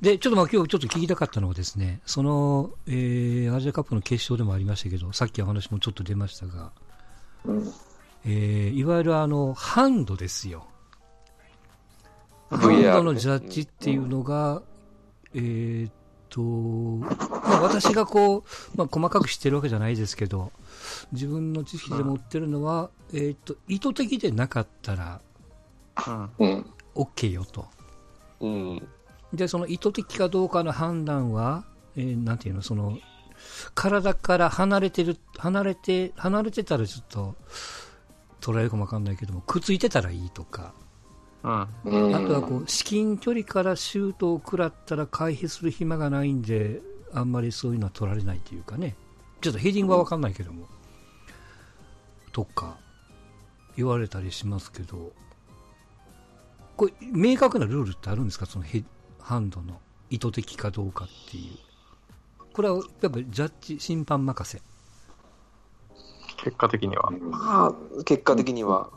で、ちょっとまあ今日ちょっと聞きたかったのはですね、その、えー、アジアカップの決勝でもありましたけど、さっきお話もちょっと出ましたが、うん、えー、いわゆるあの、ハンドですよ。ハンドのジャッジっていうのが、えー、っと、まあ私がこう、まあ細かく知ってるわけじゃないですけど、自分の知識で持ってるのは、えー、っと、意図的でなかったら、うん、OK よと。うん。で、その意図的かどうかの判断は、えー、なんていうの、その、体から離れてる、離れて、離れてたらちょっと、捉えるかもわかんないけども、くっついてたらいいとか、うん、あとはこう、至近距離からシュートを食らったら回避する暇がないんで、あんまりそういうのは取られないというかね、ちょっとヘディングはわかんないけども、とか、言われたりしますけど、これ、明確なルールってあるんですか？そのヘハンドの意図的かどうかっていう。これはやっぱりジャッジ、審判任せ？結果的には。まあ、結果的には。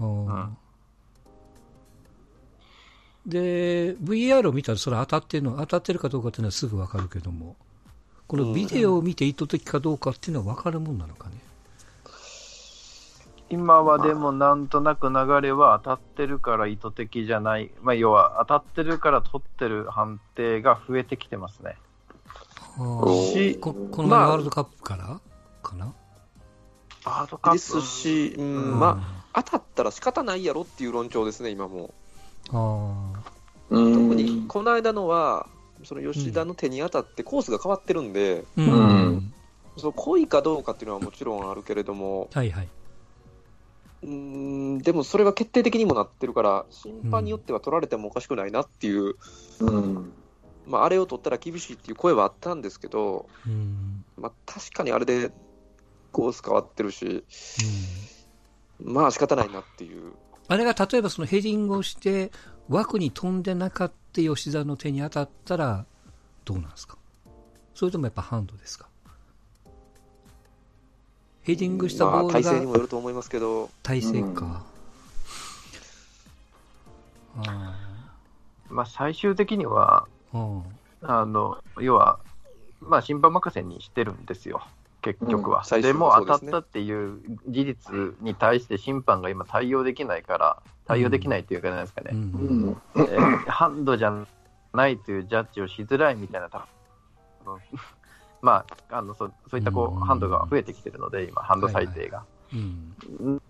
うん、で、VR を見たらそれ当たってるの、当たってるかどうかっていうのはすぐ分かるけども、このビデオを見て意図的かどうかっていうのは分かるもんなのかね？今はでもなんとなく流れは当たってるから意図的じゃない、まあ、要は当たってるから取ってる判定が増えてきてますね。しここのワールドカップからかな、ワールドカップですし、うん、うん、まあ、当たったら仕方ないやろっていう論調ですね、今も。あ特にこの間のは、その吉田の手に当たってコースが変わってるんで、うん、うん、その故意かどうかっていうのはもちろんあるけれども、はいはい、うんでもそれが決定的にもなってるから、審判によっては取られてもおかしくないなっていう、うん。まあ、あれを取ったら厳しいっていう声はあったんですけど、うん。まあ、確かにあれでコース変わってるし、うん、まあ仕方ないなっていう。あれが例えばそのヘディングをして枠に飛んでなかった吉田の手に当たったらどうなんですか？それともやっぱハンドですか？ヘディングしたボールが、まあ、体勢にもよると思いますけど。体勢か、うん、あまあ最終的には、あの要は、まあ、審判任せにしてるんですよ、結局は。うん、でも当たったっていう事実に対して審判が今対応できないから、対応できないっていうかなんですかね、うん。えー、ハンドじゃないというジャッジをしづらいみたいな、多分まあ、あのそそういったこう、ハンドが増えてきてるので、今、ハンド裁定が。はいはい、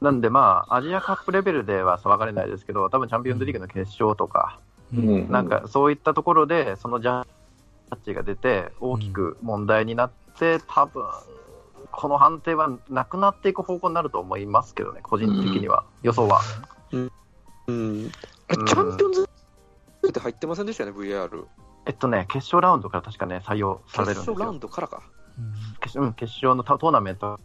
なんで、まあ、アジアカップレベルでは騒がれないですけど、多分チャンピオンズリーグの決勝とか、うん、なんかそういったところで、そのジャッジが出て、大きく問題になって、多分この判定はなくなっていく方向になると思いますけどね、個人的には、予想は。うん、うん、チャンピオンズって入ってませんでしたよね、VR。えっとね、決勝ラウンドから確かね、採用されるんですよ。決勝ラウンドからか。決,、うん、決勝のトーナメント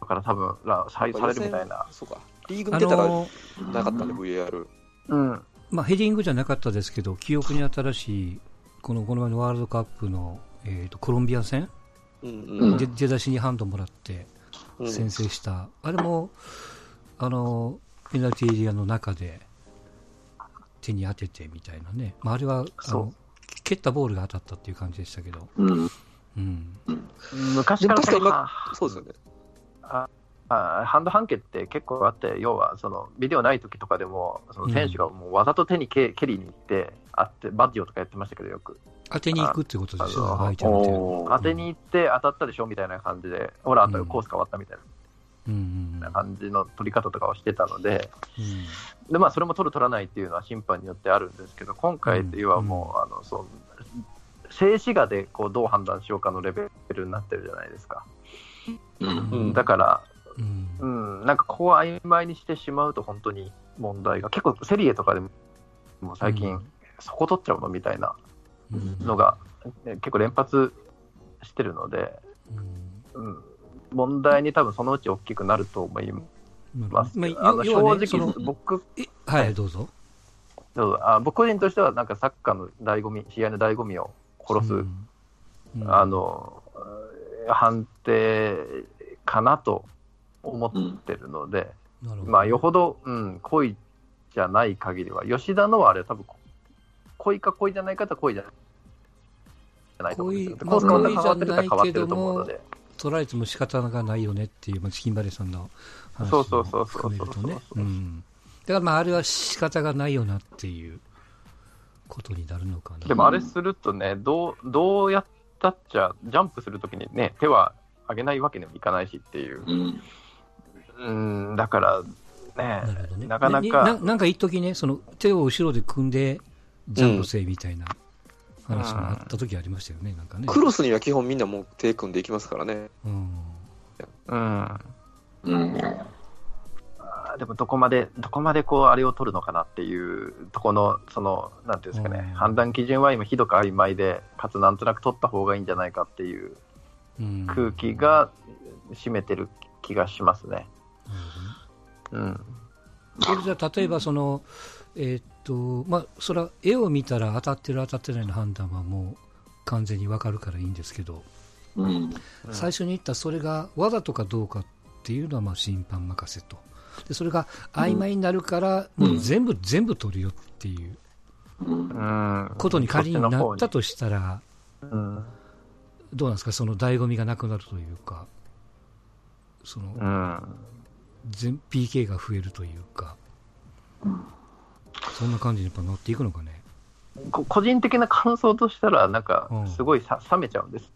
から多分採用されるみたいな。そうか。リーグ見てたらなかったね、VR。うん。まあ、ヘディングじゃなかったですけど、記憶に新しい、このこの前のワールドカップの、えーと、コロンビア戦、うんうん、出だしにハンドもらって先制した、うん、あれもあのペナルティーエリアの中で手に当ててみたいなね、まあ、あれはあの蹴ったボールが当たったっていう感じでしたけど。うん。うん、昔からそうですよね。ああハンド判決って結構あって、要はそのビデオない時とかでも、その選手がもうわざと手に蹴蹴りに行って、あってバッジオとかやってましたけど、よく。当てに行くってことですよ、当てに行って当たったでしょみたいな感じで、ほら、あとコース変わったみたいな。な感じの取り方とかをしてたので、うん、でまあ、それも取る、取らないっていうのは審判によってあるんですけど、今回っていうのはもう、うん、あのそう静止画でこうどう判断しようかのレベルになってるじゃないですか。うん、だから、うん、なんかここを曖昧にしてしまうと、本当に問題が、結構セリエとかでも最近、そこ取っちゃうのみたいなのが、結構連発してるので。うん問題に多分そのうち大きくなると思います。まあ、あの正直、僕、はい、どうぞ。どうぞあ僕個人としては、なんかサッカーの醍醐味、試合の醍醐味を殺す、うんうん、あの、判定かなと思ってるので、うん、まあ、よほど、うん、故意じゃない限りは、吉田のはあれ、多分故意か故意じゃないかと故意じゃないと思うんですよ。故意まあコースが変わってるから変わってると思うので。取られても仕方がないよねっていう、まあ、チキンバレーさんの話をそうそうそうそう含めるとね。だからまあ、あれは仕方がないよなっていうことになるのかな。でもあれするとね、どう、どうやったっちゃ、ジャンプするときにね、手は上げないわけにもいかないしっていう。うん。うん、だから、ねなるほどね。なかなねか、ななんか一時ね、その手を後ろで組んで、ジャンプせいみたいな話もあった時ありましたよね、なんかね。クロスには基本みんなもう手組んでいきますからね。うん。うん。うん。でもどこまで、どこまでこう、あれを取るのかなっていうとこの、その、なんていうんですかね、うん判断基準は今ひどく曖昧で、かつなんとなく取った方がいいんじゃないかっていううん空気が占めてる気がしますね。なるほどねうん。それじゃあ例えばその、えーっとまあ、それは絵を見たら当たってる当たってないの判断はもう完全に分かるからいいんですけど、うん。最初に言ったそれがわざとかどうかっていうのはまあ審判任せとでそれが曖昧になるから、もう全部、全部取るよっていううん。うん。ことに仮になそったとしたらうん。どうなんですか？その醍醐味がなくなるというかその、うん。全 PK が増えるというか、そんな感じにやっぱなっていくのかね。こ個人的な感想としたら、なんかうん、すごいさ冷めちゃうんです。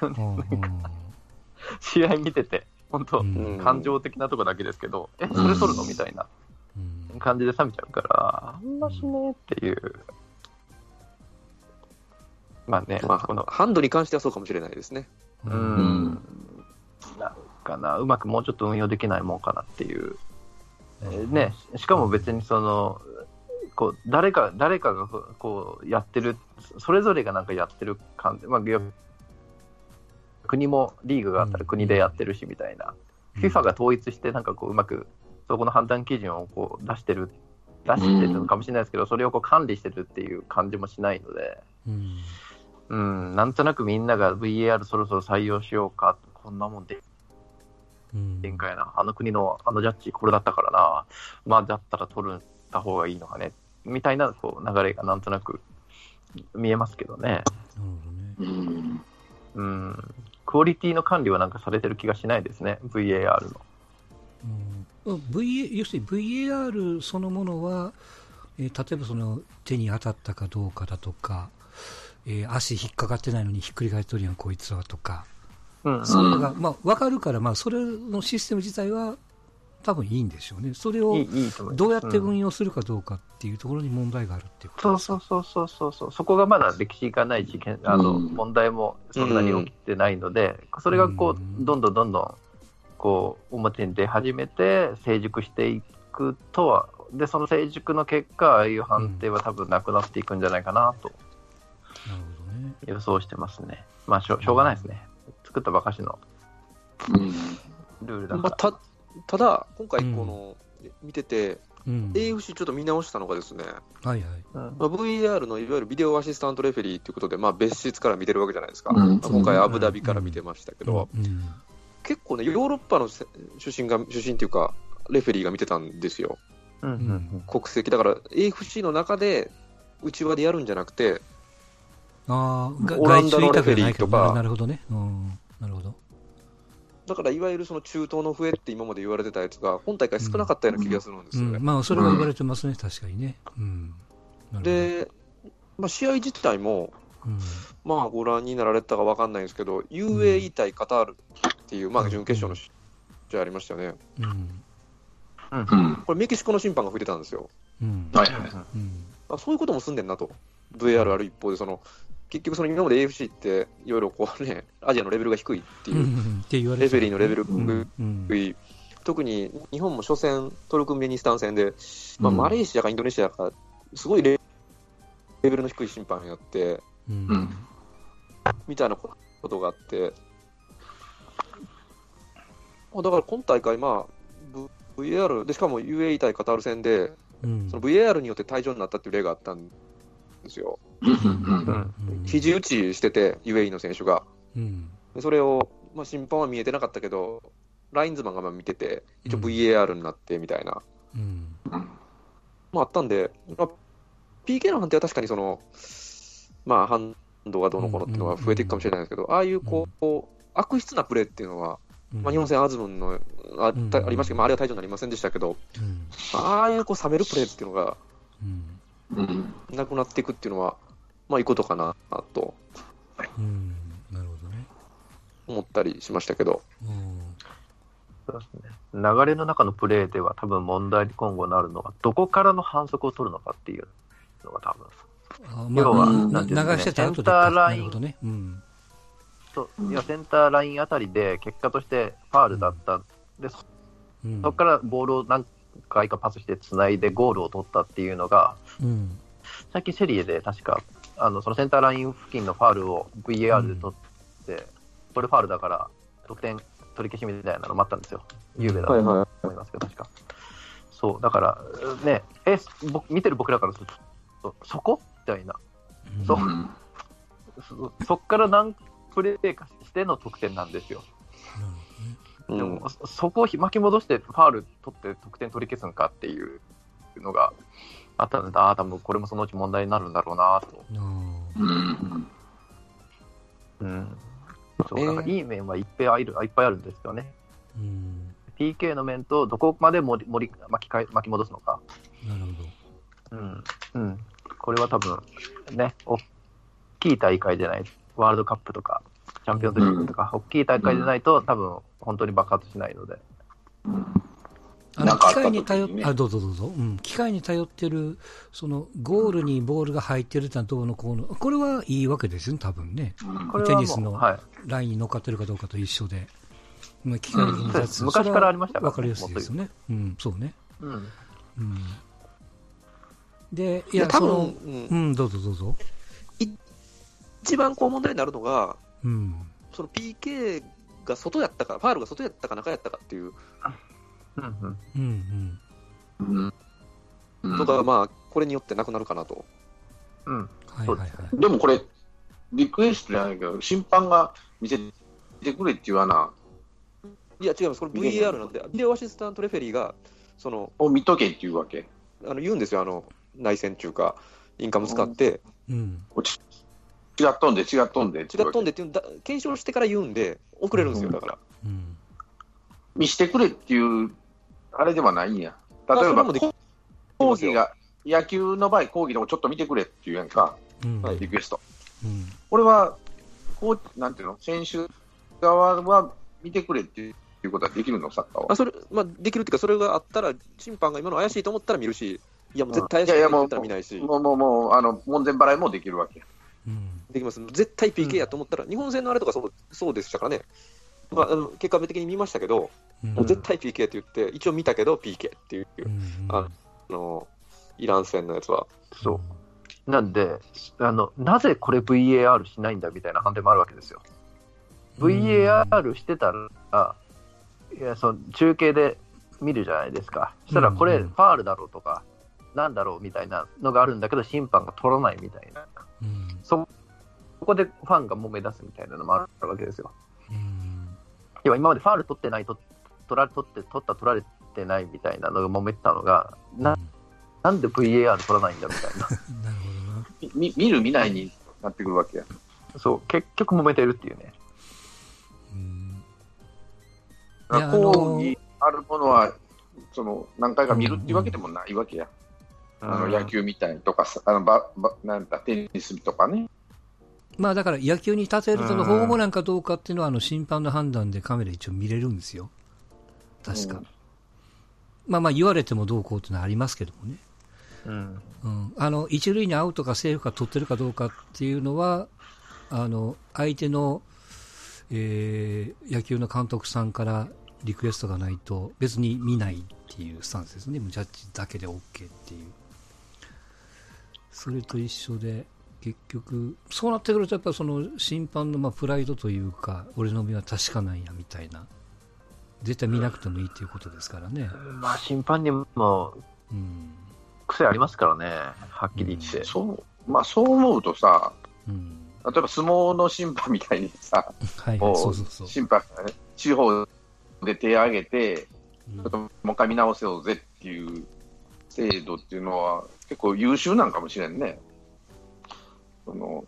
試合見てて、本当、うん。感情的なとこだけですけど、え、それ取るの？みたいな。うん。感じで冷めちゃうから、あんましねっていう。まあね、まこの。あ、ハンドに関してはそうかもしれないですね。ううん。ん、なんかな、うまくもうちょっと運用できないもんかなっていう。えーね、しかも別にその、こう誰か誰かがこうやってる、それぞれがなんかやってる感じ、まあ、よ国もリーグがあったら国でやってるしみたいな、FIFA が統一して、なんかこううまくそこの判断基準をこう出してる、出してるのかもしれないですけど、それをこう管理してるっていう感じもしないので。うん。うん、なんとなくみんなが VAR そろそろ採用しようか、こんなもんで。うん。限界な、あの国のあのジャッジこれだったからな、まあだったら取った方がいいのかね、みたいなこう流れがなんとなく見えますけどね。なるほどね。うん。うん、クオリティの管理はなんかされてる気がしないですね、VAR の。うん、VA 要するに VAR そのものは、えー例えばその手に当たったかどうかだとか、えー足引っかかってないのにひっくり返っとるやん、こいつはとか、うん、それが、まあ、分かるから、まあ、それのシステム自体は多分いいんでしょうね。それをどうやってうん運用するかどうかっていうところに問題があるっていうことそうそうそうそうそうそう、そこがまだ歴史がない事件、あの、うん問題もそんなに起きてないので、それがこう、うんどんどんどんどん、こう、表に出始めて、成熟していくとは、で、その成熟の結果、ああいう判定は多分なくなっていくんじゃないかなとなるほどね。予想してますね。まあ、しょしょうがないですね。作ったばかしのうん。ルールだまあ、から。たただ、今回この、見てて、うん。AFC ちょっと見直したのがですね、はいはい。うん。まあ、VAR のいわゆるビデオアシスタントレフェリーということで、まあ、別室から見てるわけじゃないですか、うん。まあ今回、アブダビから見てましたけど、うん。結構ね、ヨーロッパのせ出身が出身っていうか、レフェリーが見てたんですよ、うん。うん。国籍。だから AFC の中で内輪でやるんじゃなくて、あオランダのレフェリーとか。ななるほどね。うん。なるほど。だからいわゆるその中東の笛って今まで言われてたやつが、今大会少なかったような気がするんですよね。うん、まあ、それは言われてますね、確かにね。で、まあ、試合自体も、うん、まあ、ご覧になられたか分かんないんですけど、UAE 対カタールっていう、まあ、準決勝の試合ありましたよね。うん。うん。これ、メキシコの審判が吹いてたんですよ。うん。はいはい。うん。あそういうことも済んでんなと、VAR ある一方で、その結局、その今まで AFC って、いろいろこうね、アジアのレベルが低いってうんいう、って言われてレフェリーのレベルが低い、特に日本も初戦、トルクメニスタン戦で、まあ、うん。マレーシアかインドネシアか、すごいレレベルの低い審判やって、うん。うんみたいなことがあって、まあだから今大会、まあ、VAR で、しかも UAE 対カタール戦で、うん。その VAR によって退場になったっていう例があったんですよ。うん。うん。肘打ちしてて、UAE の選手が。うん。でそれを、まあ、審判は見えてなかったけど、ラインズマンがまあ見てて、一応うん。VAR になってみたいな、うん。まあ、あったんで、まあ、PK の判定は確かにその、まあ、ハンドがどうのこうのっていうのは増えていくかもしれないですけど、ああいうこう、悪質なプレーっていうのは、まあ、日本戦アズムンのあったありましたけど、まあ、あれは退場になりませんでしたけど、うん。ああいうこう冷めるプレーっていうのがうんうん。なくなっていくっていうのは、まあ、いいことかなとうんなるほどね。思ったりしましたけど、うんそうですね。流れの中のプレーでは多分問題に今後なるのは、どこからの反則を取るのかっていうのが多分。あ要はまあなんていうんセンターラインなるほどね。うんそういやセンターラインあたりで結果としてファールだった。で、そうんそこからボールを何回かパスしてつないでゴールを取ったっていうのが、うん最近セリエで確か、あのそのセンターライン付近のファールを VAR で取って、これファールだから得点取り消しみたいなのもあったんですよ。ゆうべだとはいはい思いますけど、確か。そう、だから、ね、え、僕見てる僕らからすると、そそこみたいな。そううんそそっから何プレーかしての得点なんですよ。うんでも、そそこを巻き戻してファール取って得点取り消すんかっていうのがあったので、ああ、多分これもそのうち問題になるんだろうなと。うんうん。うん。そうえーだからいい面はいっぱいあるいっぱいあるんですよね。うん、PK の面とどこまで盛り盛り巻きかえ巻き戻すのか。なるほど。うん。うん。これは多分、ね、大きい大会でない、ワールドカップとか、チャンピオンズリーグとか、大きい大会でないと、多分、本当に爆発しないので。あの機械に頼っあどうぞどうぞ、うん、機械に頼ってるそのゴールにボールが入ってるってのはどうのこうの。これはいいわけですよね多分ね。うテニスのはい。ラインに乗っかってるかどうかと一緒で、まあ、機械的にそうです。昔からありましたからねわかりやすいですよね。うん。そうね。うん。うん。でいいや多分、うんどうぞどうぞ。一番こう問題になるのが、うんその PK が外やったか、ファールが外やったか中やったかっていううんうん。うんうんうん。うんのが、まあ、これによってなくなるかなと。うん。はいはいはいでもこれ、リクエストじゃないけど、審判が見せてくれって言わな、いや、違います、これ VAR なんで、ビデオアシスタントレフェリーが、その、を見とけっていうわけ。あの言うんですよ、あの、内線中か、インカム使って、うん違っとんで、違っとんで。違っとんでっていうんだ、検証してから言うんで、遅れるんですよ、だから。うん見してくれっていう、あれではないんや。例えば、講義が、野球の場合、講義でもちょっと見てくれっていうやんか、うんはいリクエスト。うんこれは、こう、なんていうの、選手側は見てくれっていうことはできるの、サッカーはまあ、。それ、まあ、できるっていうか、それがあったら、審判が今の怪しいと思ったら見るし、いや、もう絶対怪しいと思ったら見ないし、もう、もう、もう、あの、門前払いもできるわけ。うんできます。絶対 PK やと思ったら、日本戦のあれとかそうそうでしたからね。まあ、あの結果的に見ましたけど、うんもう絶対 PK って言って、一応見たけど PK っていう、うんあのイラン戦のやつは。そう。なんで、あの、なぜこれ VAR しないんだみたいな判定もあるわけですよ。VAR してたら、いや、その中継で見るじゃないですか。そしたらこれうんファールだろうとか、なんだろうみたいなのがあるんだけど、審判が取らないみたいな。うんそここでファンが揉め出すみたいなのもあるわけですよ。うん要は今までファール取ってないと、取ら取って、取った取られてないみたいなのが揉めてたのが、ななんで VAR 取らないんだみたいな。なるほどなみ見見る見ないになってくるわけや。そう、結局揉めてるっていうね。うんだからいやあるものは、その何回か見るっていうわけでもないわけや。あの野球みたいとかさ、あのばばなんだテニスとかね。まあだから野球に立てるとのうんホームランかどうかっていうのはあの審判の判断でカメラ一応見れるんですよ。確か。うんまあまあ言われてもどうこうっていうのはありますけどもね。うん。うん。あの、一塁にアウトかセーフか取ってるかどうかっていうのは、あの、相手の、えー野球の監督さんからリクエストがないと別に見ないっていうスタンスですね。ジャッジだけで OK っていう。それと一緒で、結局、そうなってくるとやっぱその審判のまあプライドというか、俺の目は確かなんやみたいな。絶対見なくてもいいっていうことですからね。まあ、審判にもうん。癖ありますからね、はっきり言って。そう、まあそう思うとさ、うん。例えば相撲の審判みたいにさ、はいそうそうそう。審判がね、地方で手を挙げて、うんちょっともう一回見直せようぜっていう制度っていうのは結構優秀なんかもしれんね。その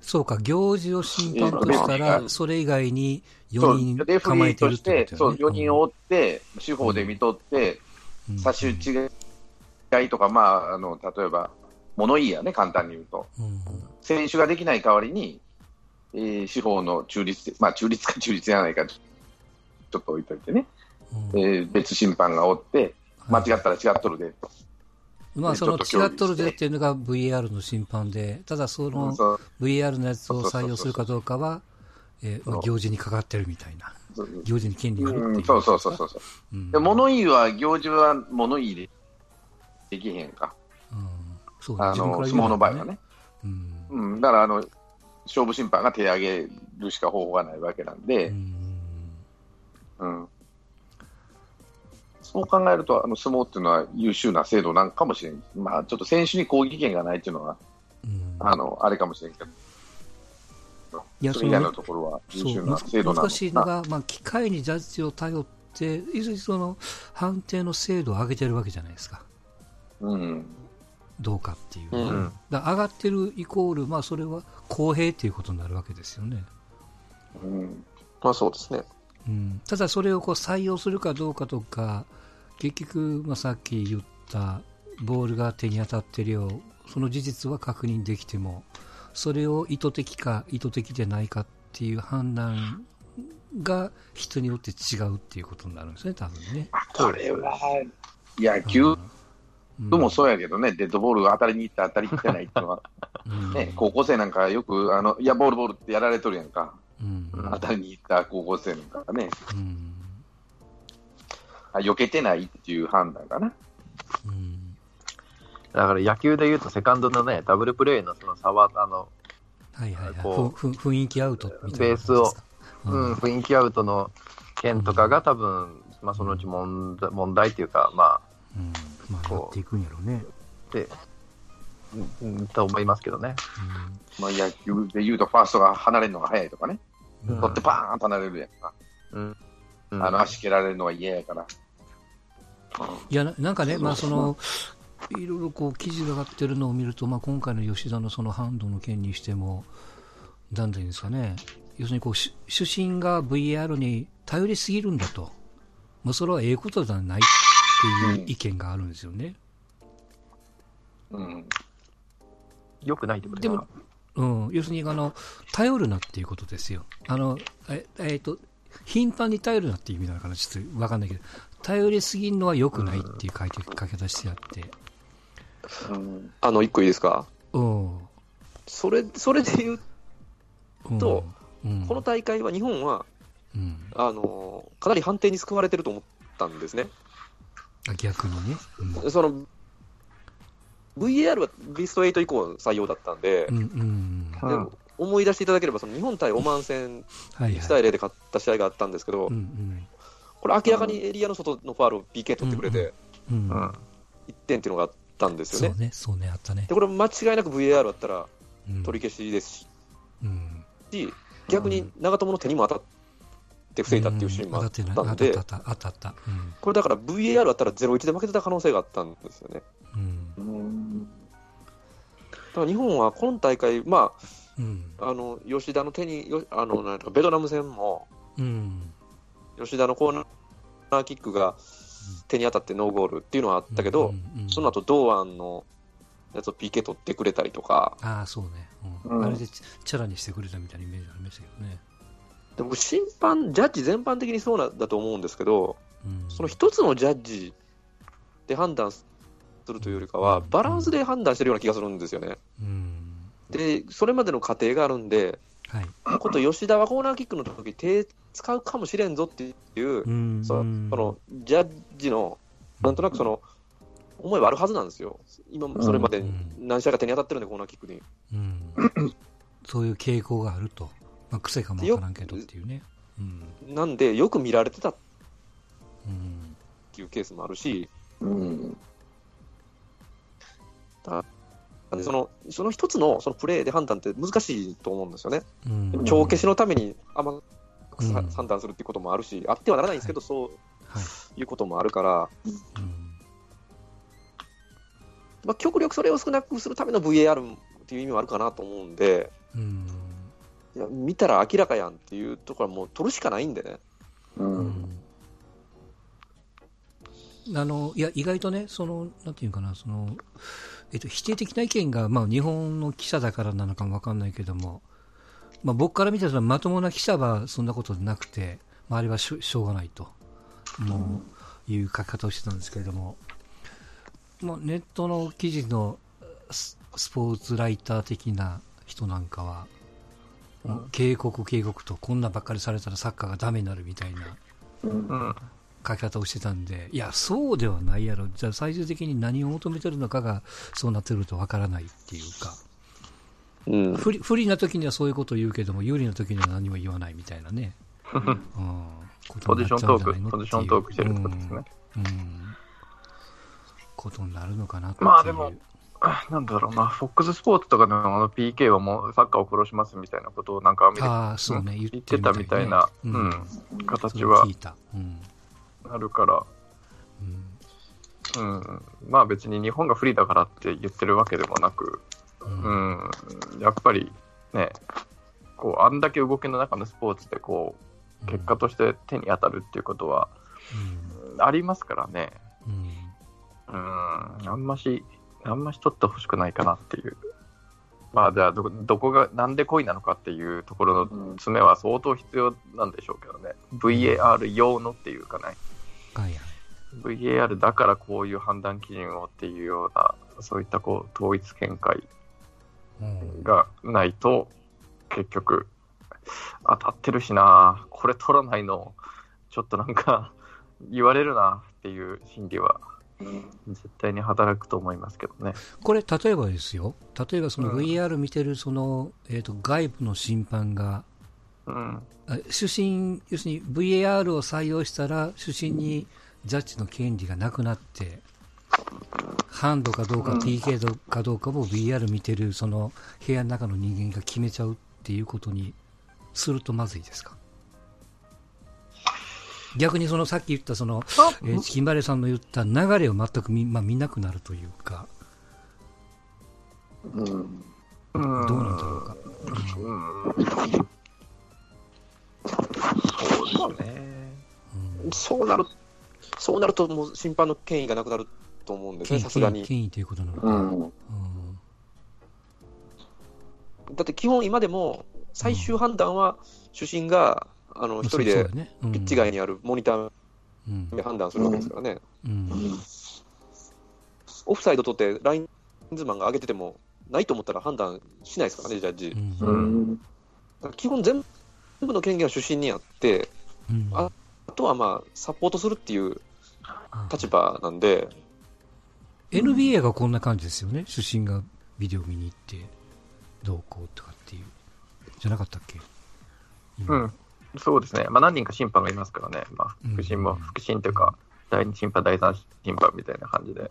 そうか、行事を審判としたら、それ以外に4人構えてるとして、そう、4人を追っって、司法で見とって、差し打ち違いとか、まあ、あの、例えば、物言いやね、簡単に言うと。うん。選手ができない代わりに、えー司法の中立、まあ、中立か中立じゃないか、ちょっと置いといてね、うん。えー別審判がおって、間違ったら違っとるで、まあ、そのちょっとるでっていうのが VAR の審判で、ただそのそう VAR のやつを採用するかどうかは、え行事にかかってるみたいな。行事に権利があるっていう。う。んそうそうそうそう。で物言いは、行事は物言いでできへんか。うん。そうね。あの相撲の場合はね。うん。うん、だからあの勝負審判が手を挙げるしか方法がないわけなんうで、ん。うんそう考えると、あの相撲っていうのは優秀な制度なんかもしれん、まあ、ちょっと選手に抗議権がないっていうのは、うん。あのあれかもしれんけど、いやそれ以外のところは優秀な制度なの難しいのが、まあ、機械にジャッジを頼って、いずれその判定の精度を上げてるわけじゃないですか、うん、どうかっていう。うんだ上がってるイコール、まあ、それは公平っていうことになるわけですよね。うん、まあそうですね。うん、ただそれをこう採用するかどうかとか結局、まあ、さっき言ったボールが手に当たってるようその事実は確認できてもそれを意図的か意図的でないかっていう判断が人によって違うっていうことになるんですね多分ね。これは野球うん。もそうやけどね、デッドボールが当たりに行って当たりに行ってないっていうのは、うん。ね、高校生なんかよくあの、いや、ボールボールってやられとるやんか、うん。当たりに行った高校生なんかね、うん。あ避けてないっていう判断かな。うん。だから野球でいうと、セカンドのね、ダブルプレーのその差は、あの、はいはいはい。こふふ雰囲気アウトみたいなベースを、ううんん、雰囲気アウトの件とかが多分、まあ、そのうち問題問題っていうか、まあ、うん。まあやっていくんやろうね。で、うんうん、と思いますけどね。まあ、野球で言うと、ファーストが離れるのが早いとかね、うんうん。取ってパーンと離れるやんか、うん。うん。あの足蹴られるのは嫌やから。いやななんかね、まあ、そのいろいろこう記事が上がってるのを見ると、まあ、今回の吉田のそのハンドの件にしても、なんていうんですかね、要するにこうし主審が VR に頼りすぎるんだと、まあ、それはええことではないっていう意見があるんですよね。うん。よくないってことでも、うん、要するにあの頼るなっていうことですよ。あのええーと頻繁に頼るなっていう意味なのかな、ちょっと分かんないけど、頼りすぎるのは良くないっていう書いて書き出してあって、うん。あの、一個いいですか？うん、それ、それで言う、うん。と、うん。この大会は日本は、うん、あの、かなり判定に救われてると思ったんですね。あ逆にね。うん。その、VAR はビスト8以降採用だったんで、うんうんうん。でも思い出していただければ、その日本対オマーン戦、はいはい。1対0で勝った試合があったんですけど、うんうんこれ明らかにエリアの外のファールを PK 取ってくれて、うんうん。1点っていうのがあったんですよね。そうね、そうね、あったね。で、。これ間違いなく VAR だったらうん。取り消しですうん。し、逆に長友の手にも当たって防いだっていうシーンもあっ当たんで。当たっ、た、当たった、当たった。うん。これだから VAR だったら0-1で負けてた可能性があったんですよね。うん。うん。だから日本は今大会、まうん。あ、あの吉田の手に、よあのなんかベトナム戦も、うん吉田のコーナーキックが手に当たってノーゴールっていうのはあったけど、うんうんその後堂安のやつを PK 取ってくれたりとか、ああ、そうね。うん。うん。あれでチチャラにしてくれたみたいなイメージありましたけどね。でも審判、ジャッジ全般的にそうなんだと思うんですけど、うん。その一つのジャッジで判断するというよりかは、バランスで判断してるような気がするんですよね。うん。で、それまでの過程があるんで、はい。こと吉田はコーナーキックの時手使うかもしれんぞっていう、うんそそのジャッジのなんとなくその思いはあるはずなんですよ、今それまで何試合か手に当たってるんで、コーナーキックに。うんそういう傾向があると。まあ、癖かもわからんけどっていうね。うんなんで、よく見られてたっうんていうケースもあるし、うんなんでそのその一つのそのプレーで判断って難しいと思うんですよね。うんでも帳消しのために甘くさうん判断するっていうこともあるし、あってはならないんですけど、そうはいいうこともあるから、うんまあ、極力それを少なくするための VAR っていう意味もあるかなと思うんで、うん。いや見たら明らかやんっていうところはもう取るしかないんでね。うん。あの、いや、意外とね、その、なんていうかな、その、えっと、否定的な意見が、まあ、日本の記者だからなのかもわかんないけども、まあ、僕から見たら、まともな記者はそんなことなくて、まあ、あれはしょしょうがないと、もう、いう書き方をしてたんですけれども、まあ、ネットの記事のススポーツライター的な人なんかは、警告、警告と、こんなばっかりされたらサッカーがダメになるみたいな、うん。書き方をしてたんで、いや、そうではないやろ、じゃあ最終的に何を求めてるのかがそうなってるとわからないっていうか、うん。不利不利な時にはそういうことを言うけども、有利な時には何も言わないみたいなね、うん、ポジショントーク、ポジショントークしてるってことですね。うん、うん。ことになるのかな。まあでもあ なんだろうな、フォックススポーツとかでもあの PK はもうサッカーを殺しますみたいなことをなんかアメリカああ、そうね、言ってたみたいな、ううん。形は。れ聞いた。うんあるから、うん。うん、まあ別に日本が不利だからって言ってるわけでもなく、うん。うん、やっぱりね、こう、あんだけ動きの中のスポーツでこう、結果として手に当たるっていうことはありますからね、うん。うん、あんまし、あんまし取ってほしくないかなっていう。まあじゃあど、どこが、なんで恋なのかっていうところの詰めは相当必要なんでしょうけどね。VAR 用のっていうかね。はいはい VAR だからこういう判断基準をっていうような、そういったこう統一見解うん。がないと、結局、当たってるしな、これ取らないの、ちょっとなんか、言われるなっていう心理は、絶対に働くと思いますけどね。これ、例えばですよ、例えばそのうん VR 見てるその、えー、と外部の審判が、うん。あ主審、要するに VAR を採用したら、主審にジャッジの権利がなくなって、ハンドかどうか、うん PK かどうかも VR 見てるその部屋の中の人間が決めちゃうっていうことにするとまずいですか？逆にそのさっき言ったその、えーチキンバレーさんの言った流れを全く見,、まあ、見なくなるというか、うん。うんどうなんだろうか？うんそうですね。うんそうなる、そうなるともう審判の権威がなくなると思うんですね、権さすがに。権威ということなのか。うん。うんだって基本今でも最終判断は主審が、あの、一人でピッチ外にあるモニターうんで判断するわけですからね。うんオフサイド取ってラインズマンが上げてても、ないと思ったら判断しないですからね、ジャッジ。うんうん。だから基本全部の権限は主審にあって、うんああとはまあ、サポートするっていう立場なんで、NBA がこんな感じですよね。主審がビデオ見に行って、どうこうとかっていう。じゃなかったっけ？今うん。そうですね。まあ何人か審判がいますからね。まあ副審も、うん副審というか、第二審判、第三審判みたいな感じで。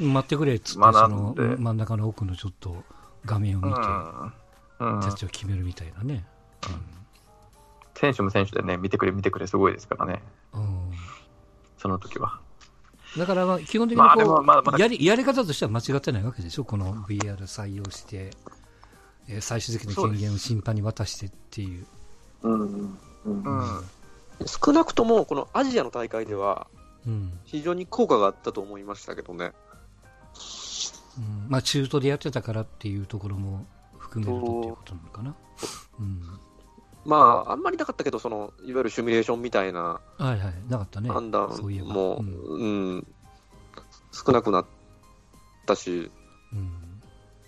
うん、待ってくれっつって、学その真ん中の奥のちょっと画面を見て、うん。うんジャッジを決めるみたいなね。選手も選手でね、見てくれ、見てくれ、すごいですからね。うんその時は。だからまあ基本的にこう、もまだまだやりやり方としては間違ってないわけでしょ、この VR 採用して、えー最終的な権限を審判に渡してっていう。うん。うん。うん。少なくともこのアジアの大会では、うん非常に効果があったと思いましたけどね。うんまあ、中途でやってたからっていうところも含めるとっていうことなのかな。うん、まあ、あんまりなかったけど、そのいわゆるシミュレーションみたいなはいはい、なかったね。判断そういえば。も、うん。うん。少なくなったし、うん。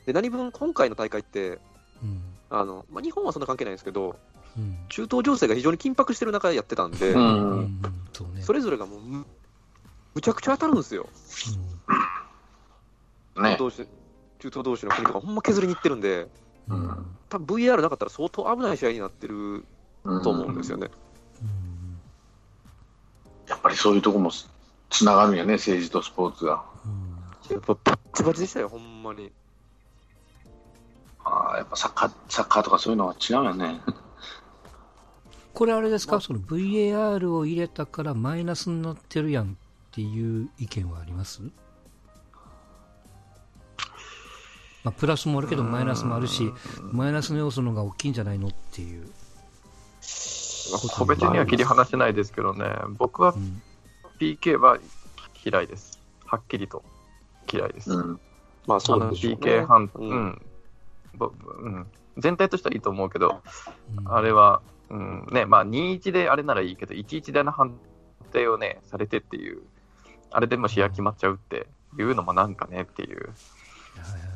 で何分今回の大会って、うん。あのまあ、日本はそんな関係ないんですけど、うん。中東情勢が非常に緊迫してる中でやってたんで、ううんん。そうね。それぞれがもうむ、むちゃくちゃ当たるんですよ、ね。同士中東同士の国とか、ほんま削りにいってるんで、うん多分 VR なかったら相当危ない試合になってると思うんですよね。うんやっぱりそういうとこもつながるんやね、政治とスポーツが。うんやっぱバッチバチでしたよ、ほんまに。ああ、やっぱサッカー、サッカーとかそういうのは違うよね。これあれですか、その VAR を入れたからマイナスになってるやんっていう意見はあります？まあ、プラスもあるけどマイナスもあるし、マイナスの要素の方が大きいんじゃないのっていう。個別には切り離せないですけどね、僕は PK は嫌いです。はっきりと嫌いです。うん、まあそうですね。PK 判、うん、うん、うん。全体としてはいいと思うけど、うん、あれは、うんね、まあ2-1であれならいいけど、1-1での判定をね、されてっていう、あれでも試合決まっちゃうっていうのもなんかねっていう。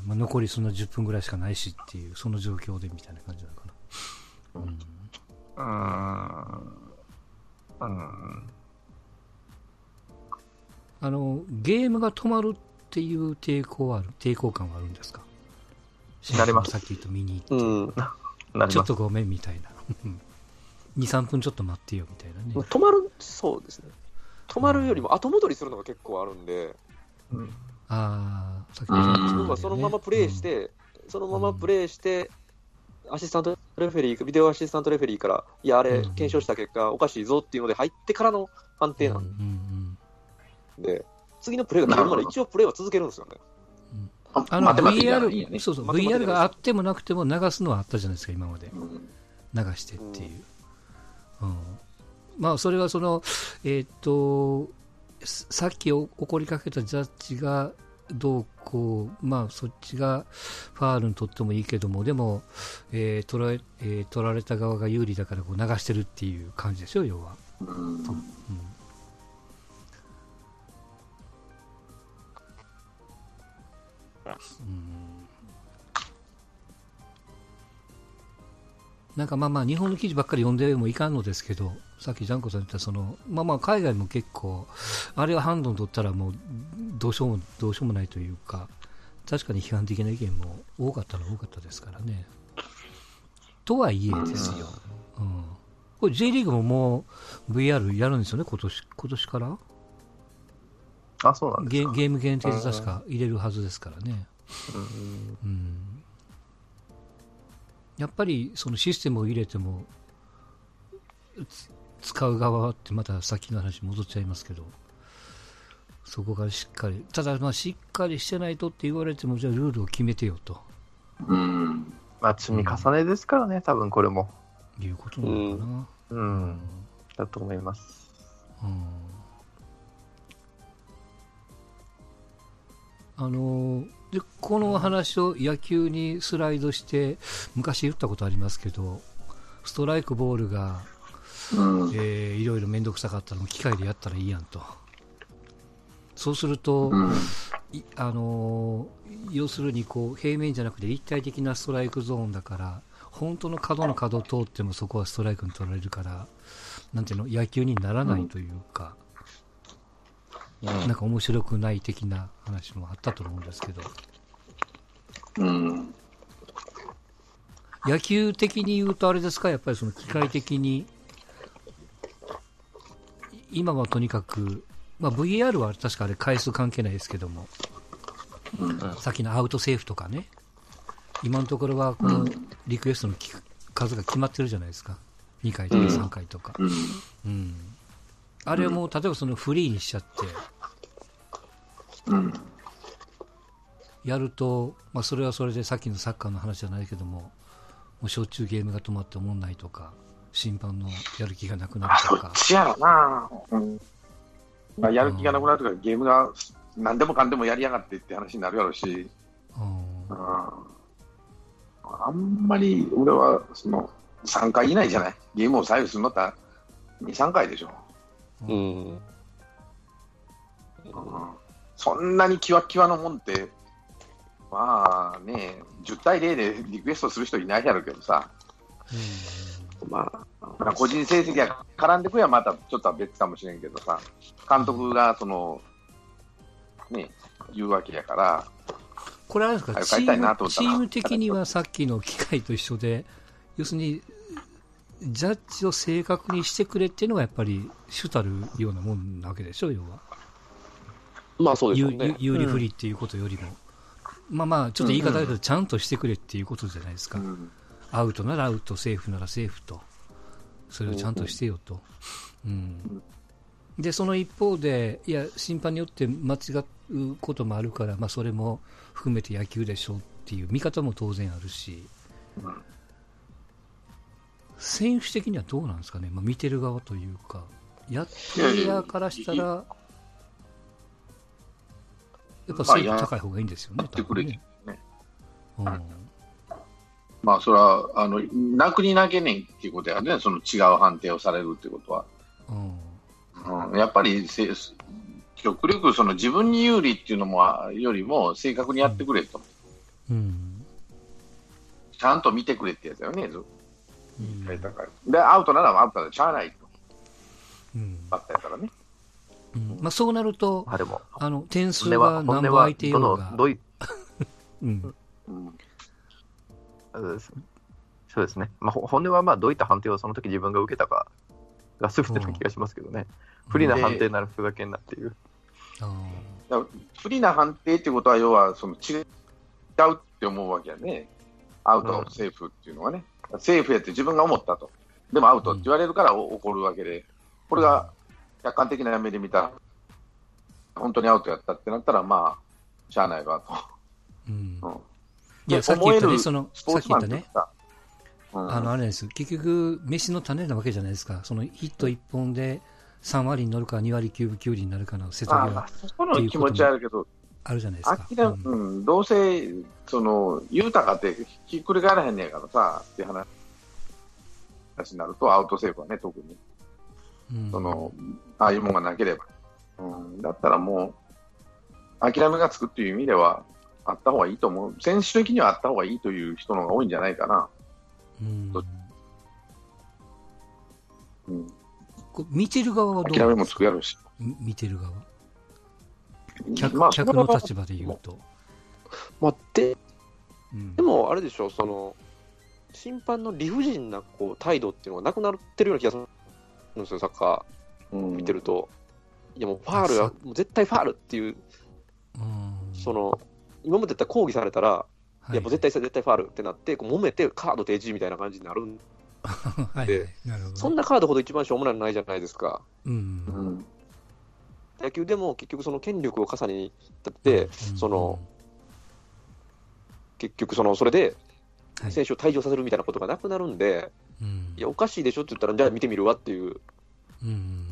まあ、残りその10分ぐらいしかないしっていう、その状況でみたいな感じなのかな。うんうん。あの、ゲームが止まるっていう抵抗はある、抵抗感はあるんですか？なります。さっき言った見に行って。うん、ちょっとごめんみたいな。2、3分ちょっと待ってよみたいなね。止まる、そうですね。止まるよりも後戻りするのが結構あるんで。うん、ああ、さっき言った、ね、そのままプレイして、うん、そのままプレイして、アシスタントレフェリー、ビデオアシスタントレフェリーから、いや、あれ、検証した結果、おかしいぞっていうので入ってからの判定なんで、次のプレーが出るまで一応プレーは続けるんですよね。あの VR、そうそう、VR があってもなくても流すのはあったじゃないですか、今まで。流してっていう。うん、まあ、それはその、えっ、と、さっき怒りかけたジャッジがどうこう、まあ、そっちがファールにとってもいいけども、でも、えー取らえー、取られた側が有利だからこう流してるっていう感じですよ、要は。うん、うん。なんかまあまあ日本の記事ばっかり読んでもいかんのですけど、さっきジャンコさん言ったその、まあまあ海外も結構、あれはハンドン取ったらもうどうしようも、どうしようもないというか、確かに批判的な意見も多かったのは多かったですからね。とはいえですよ。うん。これ J リーグももう VR やるんですよね、今年、今年から？あ、そうなんですかゲーム限定で確か入れるはずですからね。うん、うんやっぱりそのシステムを入れても使う側ってまたさっきの話戻っちゃいますけどそこがしっかりただまあしっかりしてないとって言われてもじゃあルールを決めてよと。うん。まあ積み重ねですからね、うん、多分これも。いうことなのかな。うん、うん、だと思います。うん。あのでこの話を野球にスライドして昔言ったことありますけどストライクボールが、うん、えー、いろいろ面倒くさかったのを機械でやったらいいやんと。そうすると、うん、あの要するにこう平面じゃなくて立体的なストライクゾーンだから本当の角の角を通ってもそこはストライクに取られるからなんていうの野球にならないというか、なんか面白くない的な話もあったと思うんですけど。うん。野球的に言うとあれですか、やっぱりその機械的に、今はとにかく、まあ、VR は確かあれ回数関係ないですけども、うん、さっきのアウトセーフとかね、今のところはこのリクエストの数が決まってるじゃないですか。2回とか3回とか。うん。うん、あれをもう、例えばそのフリーにしちゃって、うん、やると、まあ、それはそれでさっきのサッカーの話じゃないけども、もうしょっちゅうゲームが止まって思んないとか、審判のやる気がなくなるとか。そっちやろな、うん。まあ、やる気がなくなるとか、ゲームが何でもかんでもやりやがってって話になるやろうし、うん、あんまり俺はその3回以内じゃない、ゲームを左右するのって2、3回でしょ。うん、うん。そんなにキワキワのもんって、まあね、10対0でリクエストする人いないやろうけどさ、まあ、個人成績が絡んでくればまたちょっとは別かもしれんけどさ、監督がその、ね、言うわけやから、これあれですか？チーム、チーム的にはさっきの機械と一緒で、要するに、ジャッジを正確にしてくれっていうのがやっぱり主たるようなもんなわけでしょ、要は。まあそうですね。有利不利っていうことよりも、うん、まあまあ、ちょっと言い方だけど、ちゃんとしてくれっていうことじゃないですか。うん、アウトならアウト、セーフならセーフと。それをちゃんとしてよと。うん。で、その一方で、いや、審判によって間違うこともあるから、まあそれも含めて野球でしょうっっていう見方も当然あるし、選手的にはどうなんですかね、まあ、見てる側というか、やプレイヤーからしたら、やっぱ精度高い方がいいんですよね、ってくれね。うんまあ、それは、あの、泣くに泣けねんっていうことやね、その違う判定をされるっていうことは。うん。うん、やっぱりせ、極力その自分に有利っていうのもよりも正確にやってくれと、うん。ちゃんと見てくれってやつだよね、ずうんで、アウトならアウトでしゃあないと、うん。バッターやからね。うん。まあ、そうなると、あでも、あの点数は、が本音は何ぼ空いていよどうがの、どういうん うん。うんそうですね、まあ、ほ本音はまあどういった判定をその時自分が受けたかが全てな気がしますけどね、不利な判定になるふざけんなっていう。あだから不利な判定っていうことは、要はその違うって思うわけやね、アウト、うん。セーフっていうのはね、セーフやって自分が思ったと、でもアウトって言われるからお怒るわけで、これが客観的な目で見たら、本当にアウトやったってなったら、まあ、しゃあないわと。うん。うんいや、さっき言ったね、その、さっき言ったね、あの、あれです。結局、飯の種なわけじゃないですか。そのヒット1本で3割に乗るか2割9分9厘になるかの瀬戸際あまあ、そこの気持ちはあるけど、あるじゃないですか。うんうん、どうせ、その、豊かってひっくり返らへんねやからさ、って話になると、アウトセーフはね、特に。うんその、ああいうもんがなければ。うん、だったらもう、諦めがつくっていう意味では、あった方がいいと思う。選手的にはあった方がいいという人の方が多いんじゃないかな。うんどうん、見てる側はどう？諦めもつくやろうし。み見てる側客,、まあ客の立場で言うと。まあ、でうんでも、あれでしょ、その、審判の理不尽なこう態度っていうのがなくなってるような気がするんですよ、サッカうんー見てると。いや、もうファールは、もう絶対ファールっていう、うんその、今までだったら抗議されたら、はい。や、もう絶対絶対ファールってなって、こう揉めてカード提示みたいな感じになるんはい。はい。で。そんなカードほど一番しょうもないのないじゃないですか。うん。うん。野球でも結局その権力を重ねに立って、うんその、結局その、それではい。選手を退場させるみたいなことがなくなるんで、うん。いや、おかしいでしょって言ったら、じゃあ見てみるわっていう、うん。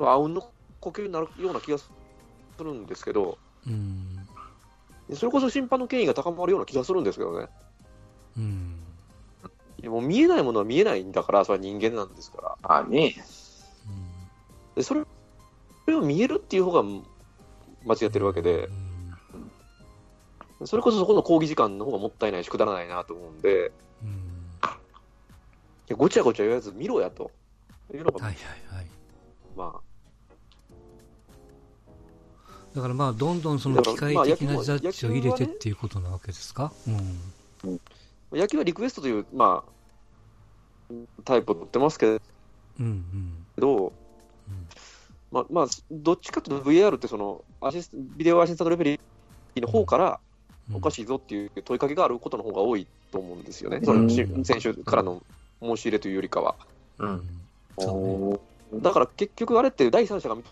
あうんの呼吸になるような気がするんですけど、うんそれこそ審判の権威が高まるような気がするんですけどね。うんいやもう見えないものは見えないんだから、それは人間なんですから。ああね、でそれそれを見えるっていう方が間違ってるわけで、それこそそこの講義時間の方がもったいないし、くだらないなと思うんで、うんいやごちゃごちゃ言わず見ろやというのが、はいはいはい。まだからまあ、どんどんその機械的なまあジャッジを入れてっていうことなわけですか？うん。あ、野球はリクエストという、まあ、タイプを取ってますけうんうん。ど、まあ、まあ、どっちかというと VAR ってそのアシスビデオアシスタントレベルの方からうん。おかしいぞっていう問いかけがあることの方が多いと思うんですよね、それうん。選手からの申し入れというよりかは。うん。そうね。だから結局あれって第三者が見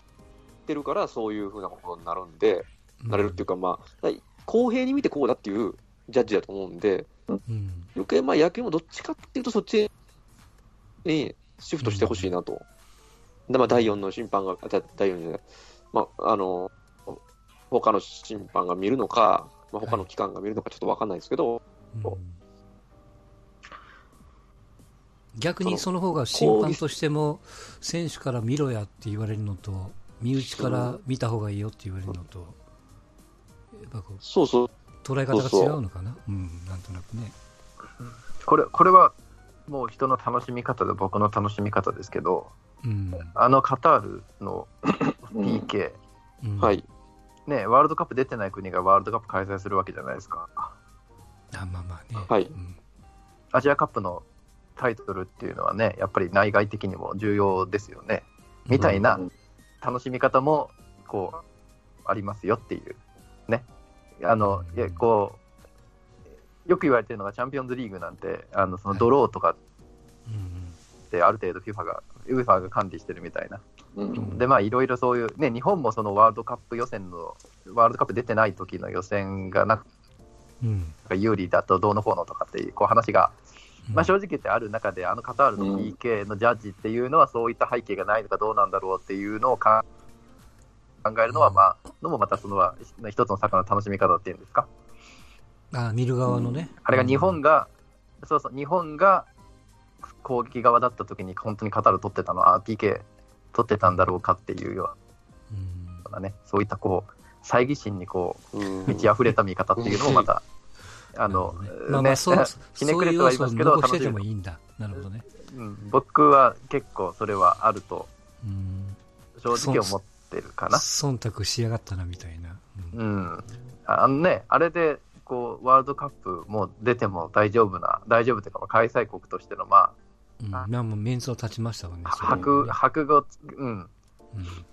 てるからそういうふうなことになるんで、なれるっていうか、まあ、公平に見てこうだっていうジャッジだと思うんで、うん。余計まあ野球もどっちかっていうとそっちにシフトしてほしいなと。で、まあ第4の審判が、第4じゃない、まあ、あの、他の審判が見るのか、まあ、他の機関が見るのかちょっとわかんないですけど、うん。逆にその方が審判としても選手から見ろやって言われるのと身内から見た方がいいよって言われるのとやっぱこうそうそう、捉え方が違うのかな？うんなんとなくね。これこれはもう人の楽しみ方で僕の楽しみ方ですけど、うん。あのカタールの うん。PK、うん。はい。ね、ワールドカップ出てない国がワールドカップ開催するわけじゃないですか。あまあまあね。はい。うん。アジアカップのタイトルっていうのはね、やっぱり内外的にも重要ですよね。みたいなうん楽しみ方も、こう、ありますよっていう。ね。あの、いやこう、よく言われてるのがチャンピオンズリーグなんて、あのそのドローとかうんってある程度 FIFA が、UEFA が管理してるみたいな。うんで、まあ、いろいろそういう、ね、日本もそのワールドカップ予選の、ワールドカップ出てない時の予選がなくうん、有利だとどうのこうのとかっていうこう話が、まあ、正直言ってある中で、あのカタールの PK のジャッジっていうのは、そういった背景がないのかどうなんだろうっていうのを考えるのは、まあ、のもまたその一つのサッカーの楽しみ方っていうんですか。あ見る側のね。あれが日本が、そうそう、日本が攻撃側だった時に本当にカタール取ってたのは、PK 取ってたんだろうかっていうようなね、そういったこう、猜疑心にこう、満ち溢れた見方っていうのもまた、あの、まあまあ、そう、ひねくれてはいますけど、楽しんでもいいんだ。なるほどね。うん、僕は結構それはあると、正直思ってるかな。忖度しやがったな、みたいな。うん。あのね、あれで、こう、ワールドカップも出ても大丈夫な、大丈夫というか、開催国としての、まあ、うん、なんもメンツを立ちましたわね。白、白語、うん、うん、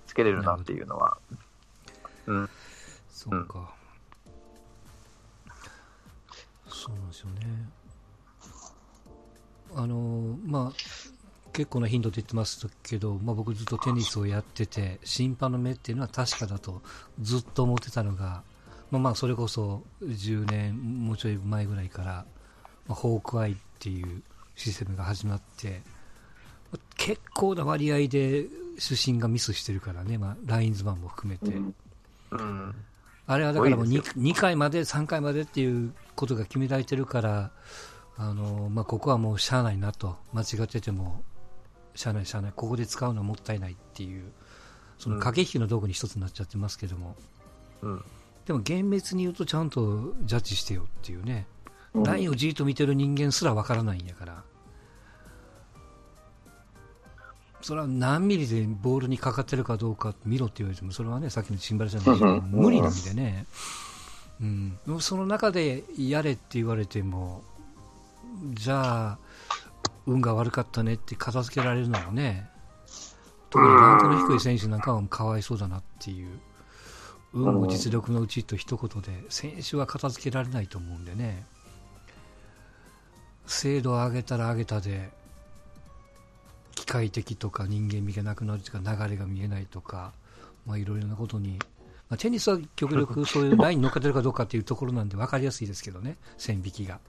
つけれるなっていうのは。うん。そうか。そうなんですよね。あの、まあ、結構な頻度で言ってますけど、まあ、僕ずっとテニスをやってて、審判の目っていうのは確かだとずっと思ってたのが、まあ、まあそれこそ10年、もうちょい前ぐらいから、まあ、ホークアイっていうシステムが始まって、結構な割合で主審がミスしてるからね、まあ、ラインズマンも含めて。うん、あれはだからもう 2, 2回まで、3回までっていうことが決められてるから、あのまあ、ここはもうしゃあないなと、間違ってても、しゃあない、しゃあない、ここで使うのはもったいないっていう、その駆け引きの道具に一つになっちゃってますけども、うん、でも厳密に言うとちゃんとジャッジしてよっていうね、ラインをじっと見てる人間すらわからないんやから。それは何ミリでボールにかかってるかどうか見ろって言われても、それはね、さっきのチンバルじゃないけど、無理なんでね、うん、その中でやれって言われても、じゃあ、運が悪かったねって片付けられるのもね、特にランクの低い選手なんかはかわいそうだなっていう、運も実力のうちと一言で、選手は片付けられないと思うんでね、精度を上げたら上げたで、機械的とか人間味がなくなるとか流れが見えないとか、まあ、いろいろなことに、まあ、テニスは極力そういうラインに乗っかってるかどうかっていうところなんで分かりやすいですけどね、線引きが。